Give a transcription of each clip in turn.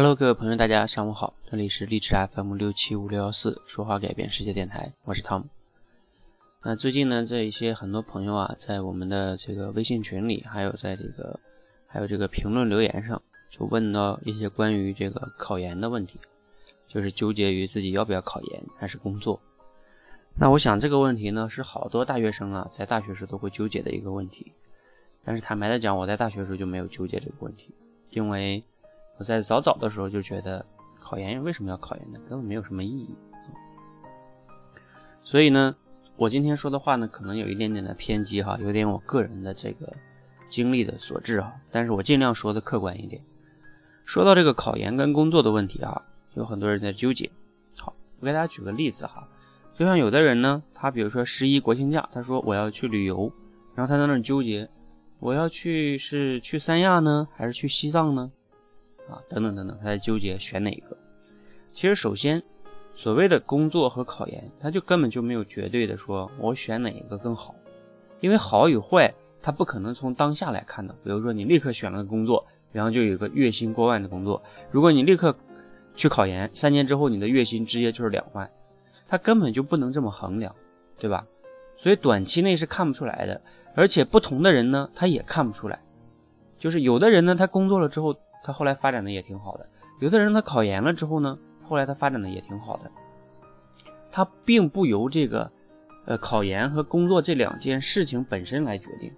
Hello，各位朋友，大家上午好，这里是励志 FM 六七五六幺四说话改变世界电台，我是汤姆。那最近呢，这一些很多朋友啊，在我们的这个微信群里，还有在这个还有这个评论留言上，就问到一些关于这个考研的问题，就是纠结于自己要不要考研还是工作。那我想这个问题呢，是好多大学生啊，在大学时都会纠结的一个问题。但是坦白的讲，我在大学时候就没有纠结这个问题，因为。我在早早的时候就觉得，考研为什么要考研呢？根本没有什么意义。所以呢，我今天说的话呢，可能有一点点的偏激哈，有点我个人的这个经历的所致哈。但是我尽量说的客观一点。说到这个考研跟工作的问题哈，有很多人在纠结。好，我给大家举个例子哈，就像有的人呢，他比如说十一国庆假，他说我要去旅游，然后他在那纠结，我要去是去三亚呢，还是去西藏呢？啊，等等等等，他在纠结选哪一个。其实，首先，所谓的工作和考研，他就根本就没有绝对的说我选哪一个更好，因为好与坏，他不可能从当下来看的。比如说，你立刻选了个工作，然后就有一个月薪过万的工作；如果你立刻去考研，三年之后你的月薪直接就是两万，他根本就不能这么衡量，对吧？所以短期内是看不出来的，而且不同的人呢，他也看不出来。就是有的人呢，他工作了之后。他后来发展的也挺好的，有的人他考研了之后呢，后来他发展的也挺好的。他并不由这个，呃，考研和工作这两件事情本身来决定，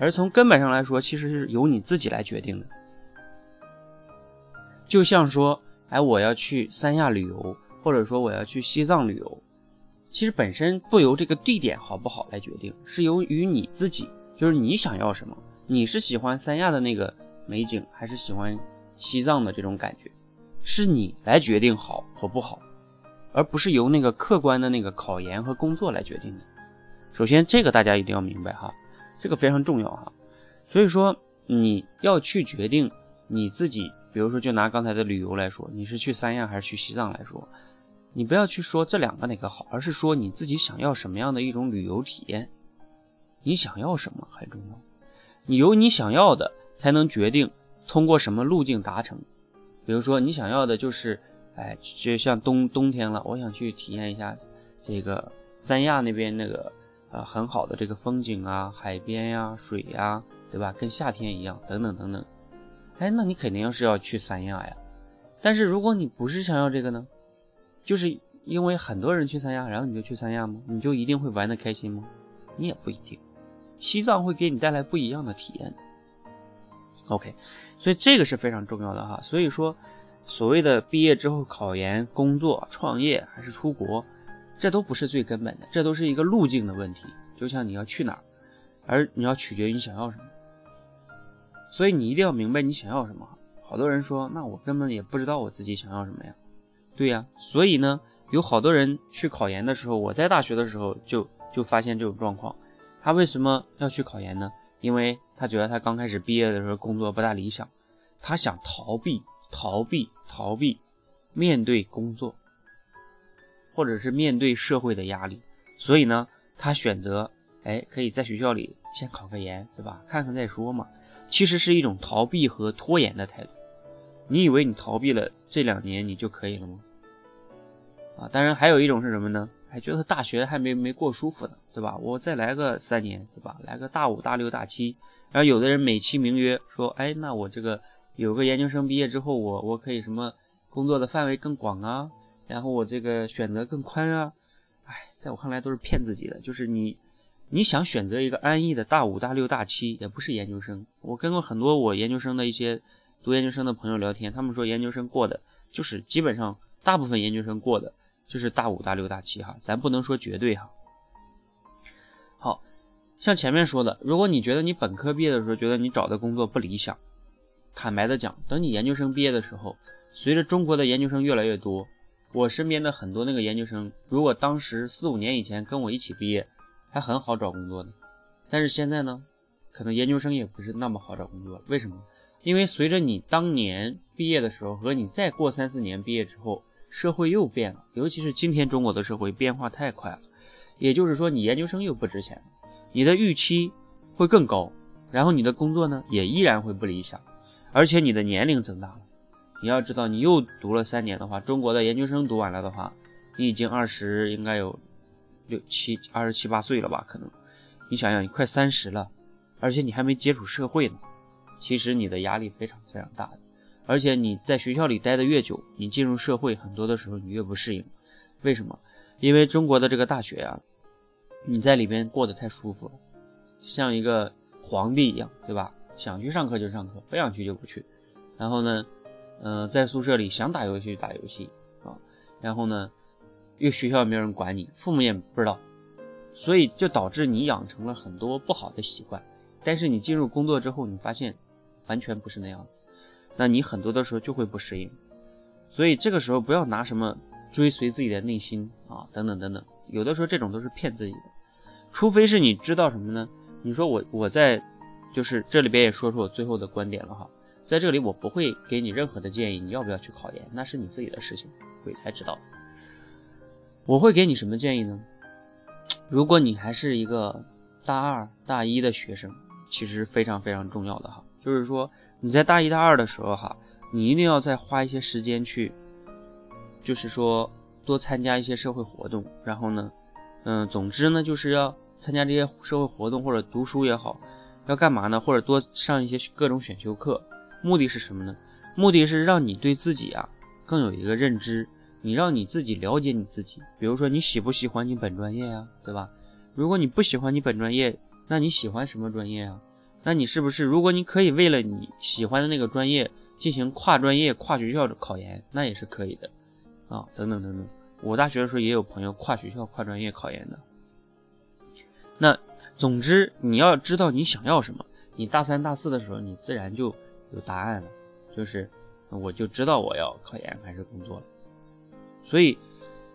而从根本上来说，其实是由你自己来决定的。就像说，哎，我要去三亚旅游，或者说我要去西藏旅游，其实本身不由这个地点好不好来决定，是由于你自己，就是你想要什么，你是喜欢三亚的那个。美景还是喜欢西藏的这种感觉，是你来决定好和不好，而不是由那个客观的那个考研和工作来决定的。首先，这个大家一定要明白哈，这个非常重要哈。所以说，你要去决定你自己，比如说就拿刚才的旅游来说，你是去三亚还是去西藏来说，你不要去说这两个哪个好，而是说你自己想要什么样的一种旅游体验，你想要什么很重要，你有你想要的。才能决定通过什么路径达成。比如说，你想要的就是，哎，就像冬冬天了，我想去体验一下这个三亚那边那个呃很好的这个风景啊，海边呀、水呀，对吧？跟夏天一样，等等等等。哎，那你肯定是要去三亚呀。但是如果你不是想要这个呢，就是因为很多人去三亚，然后你就去三亚吗？你就一定会玩的开心吗？你也不一定。西藏会给你带来不一样的体验的。OK，所以这个是非常重要的哈。所以说，所谓的毕业之后考研、工作、创业还是出国，这都不是最根本的，这都是一个路径的问题。就像你要去哪儿，而你要取决于你想要什么。所以你一定要明白你想要什么。好多人说，那我根本也不知道我自己想要什么呀。对呀，所以呢，有好多人去考研的时候，我在大学的时候就就发现这种状况。他为什么要去考研呢？因为他觉得他刚开始毕业的时候工作不大理想，他想逃避、逃避、逃避面对工作，或者是面对社会的压力，所以呢，他选择哎，可以在学校里先考个研，对吧？看看再说嘛。其实是一种逃避和拖延的态度。你以为你逃避了这两年你就可以了吗？啊，当然还有一种是什么呢？还觉得大学还没没过舒服呢，对吧？我再来个三年，对吧？来个大五、大六、大七，然后有的人美其名曰说，哎，那我这个有个研究生毕业之后，我我可以什么工作的范围更广啊，然后我这个选择更宽啊，哎，在我看来都是骗自己的。就是你你想选择一个安逸的大五、大六、大七，也不是研究生。我跟过很多我研究生的一些读研究生的朋友聊天，他们说研究生过的就是基本上大部分研究生过的。就是大五、大六、大七哈，咱不能说绝对哈。好像前面说的，如果你觉得你本科毕业的时候觉得你找的工作不理想，坦白的讲，等你研究生毕业的时候，随着中国的研究生越来越多，我身边的很多那个研究生，如果当时四五年以前跟我一起毕业，还很好找工作呢，但是现在呢，可能研究生也不是那么好找工作。为什么？因为随着你当年毕业的时候和你再过三四年毕业之后。社会又变了，尤其是今天中国的社会变化太快了。也就是说，你研究生又不值钱，你的预期会更高，然后你的工作呢也依然会不理想，而且你的年龄增大了，你要知道，你又读了三年的话，中国的研究生读完了的话，你已经二十，应该有六七二十七八岁了吧？可能，你想想，你快三十了，而且你还没接触社会呢，其实你的压力非常非常大的。而且你在学校里待的越久，你进入社会很多的时候你越不适应。为什么？因为中国的这个大学啊，你在里边过得太舒服了，像一个皇帝一样，对吧？想去上课就上课，不想去就不去。然后呢，嗯，在宿舍里想打游戏就打游戏啊。然后呢，因为学校没有人管你，父母也不知道，所以就导致你养成了很多不好的习惯。但是你进入工作之后，你发现完全不是那样的。那你很多的时候就会不适应，所以这个时候不要拿什么追随自己的内心啊，等等等等，有的时候这种都是骗自己的，除非是你知道什么呢？你说我我在就是这里边也说出我最后的观点了哈，在这里我不会给你任何的建议，你要不要去考研那是你自己的事情，鬼才知道。我会给你什么建议呢？如果你还是一个大二大一的学生，其实非常非常重要的哈，就是说。你在大一、大二的时候，哈，你一定要再花一些时间去，就是说多参加一些社会活动。然后呢，嗯，总之呢，就是要参加这些社会活动或者读书也好，要干嘛呢？或者多上一些各种选修课。目的是什么呢？目的是让你对自己啊更有一个认知，你让你自己了解你自己。比如说你喜不喜欢你本专业啊，对吧？如果你不喜欢你本专业，那你喜欢什么专业啊？那你是不是，如果你可以为了你喜欢的那个专业进行跨专业、跨学校的考研，那也是可以的，啊，等等等等。我大学的时候也有朋友跨学校、跨专业考研的。那总之你要知道你想要什么，你大三、大四的时候你自然就有答案了，就是我就知道我要考研还是工作了。所以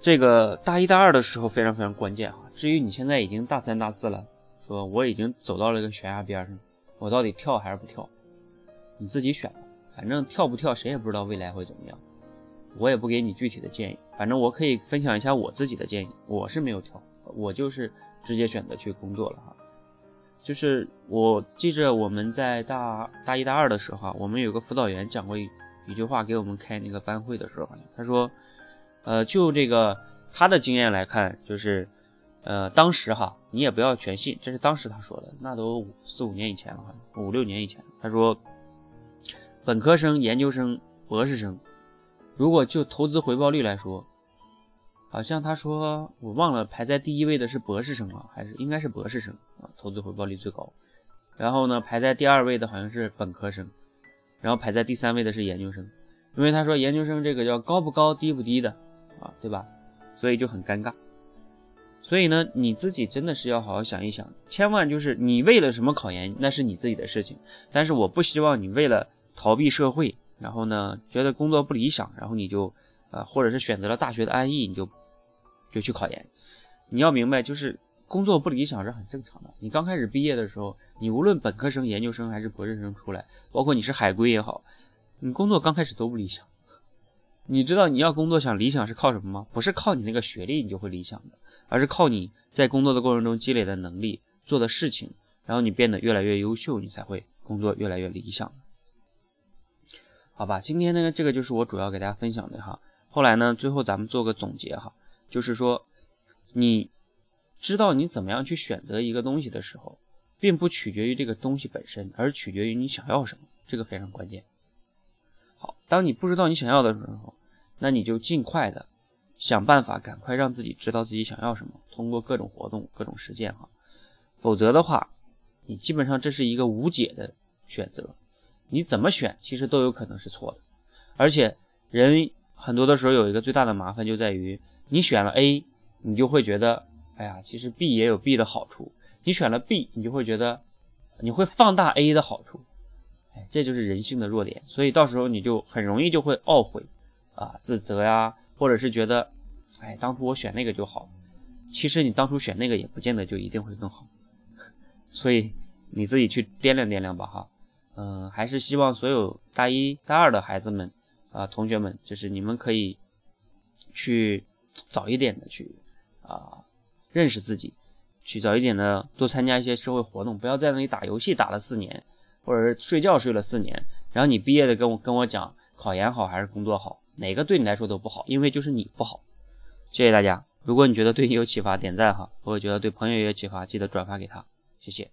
这个大一、大二的时候非常非常关键啊。至于你现在已经大三、大四了，说我已经走到了一个悬崖边上。我到底跳还是不跳？你自己选吧。反正跳不跳，谁也不知道未来会怎么样。我也不给你具体的建议。反正我可以分享一下我自己的建议。我是没有跳，我就是直接选择去工作了哈。就是我记着我们在大大一、大二的时候，我们有个辅导员讲过一一句话，给我们开那个班会的时候，他说：“呃，就这个他的经验来看，就是。”呃，当时哈，你也不要全信，这是当时他说的，那都四五年以前了，五六年以前。他说，本科生、研究生、博士生，如果就投资回报率来说，好像他说我忘了排在第一位的是博士生了，还是应该是博士生啊，投资回报率最高。然后呢，排在第二位的好像是本科生，然后排在第三位的是研究生，因为他说研究生这个叫高不高低不低的啊，对吧？所以就很尴尬。所以呢，你自己真的是要好好想一想，千万就是你为了什么考研，那是你自己的事情。但是我不希望你为了逃避社会，然后呢，觉得工作不理想，然后你就，呃，或者是选择了大学的安逸，你就就去考研。你要明白，就是工作不理想是很正常的。你刚开始毕业的时候，你无论本科生、研究生还是博士生出来，包括你是海归也好，你工作刚开始都不理想。你知道你要工作想理想是靠什么吗？不是靠你那个学历你就会理想的。而是靠你在工作的过程中积累的能力、做的事情，然后你变得越来越优秀，你才会工作越来越理想。好吧，今天呢，这个就是我主要给大家分享的哈。后来呢，最后咱们做个总结哈，就是说，你知道你怎么样去选择一个东西的时候，并不取决于这个东西本身，而取决于你想要什么，这个非常关键。好，当你不知道你想要的时候，那你就尽快的。想办法赶快让自己知道自己想要什么，通过各种活动、各种实践哈，否则的话，你基本上这是一个无解的选择，你怎么选其实都有可能是错的，而且人很多的时候有一个最大的麻烦就在于，你选了 A，你就会觉得，哎呀，其实 B 也有 B 的好处，你选了 B，你就会觉得你会放大 A 的好处，哎，这就是人性的弱点，所以到时候你就很容易就会懊悔啊、自责呀。或者是觉得，哎，当初我选那个就好，其实你当初选那个也不见得就一定会更好，所以你自己去掂量掂量吧，哈，嗯，还是希望所有大一、大二的孩子们啊，同学们，就是你们可以去早一点的去啊认识自己，去早一点的多参加一些社会活动，不要在那里打游戏打了四年，或者是睡觉睡了四年，然后你毕业的跟我跟我讲。考研好还是工作好，哪个对你来说都不好，因为就是你不好。谢谢大家，如果你觉得对你有启发，点赞哈；如果觉得对朋友也有启发，记得转发给他，谢谢。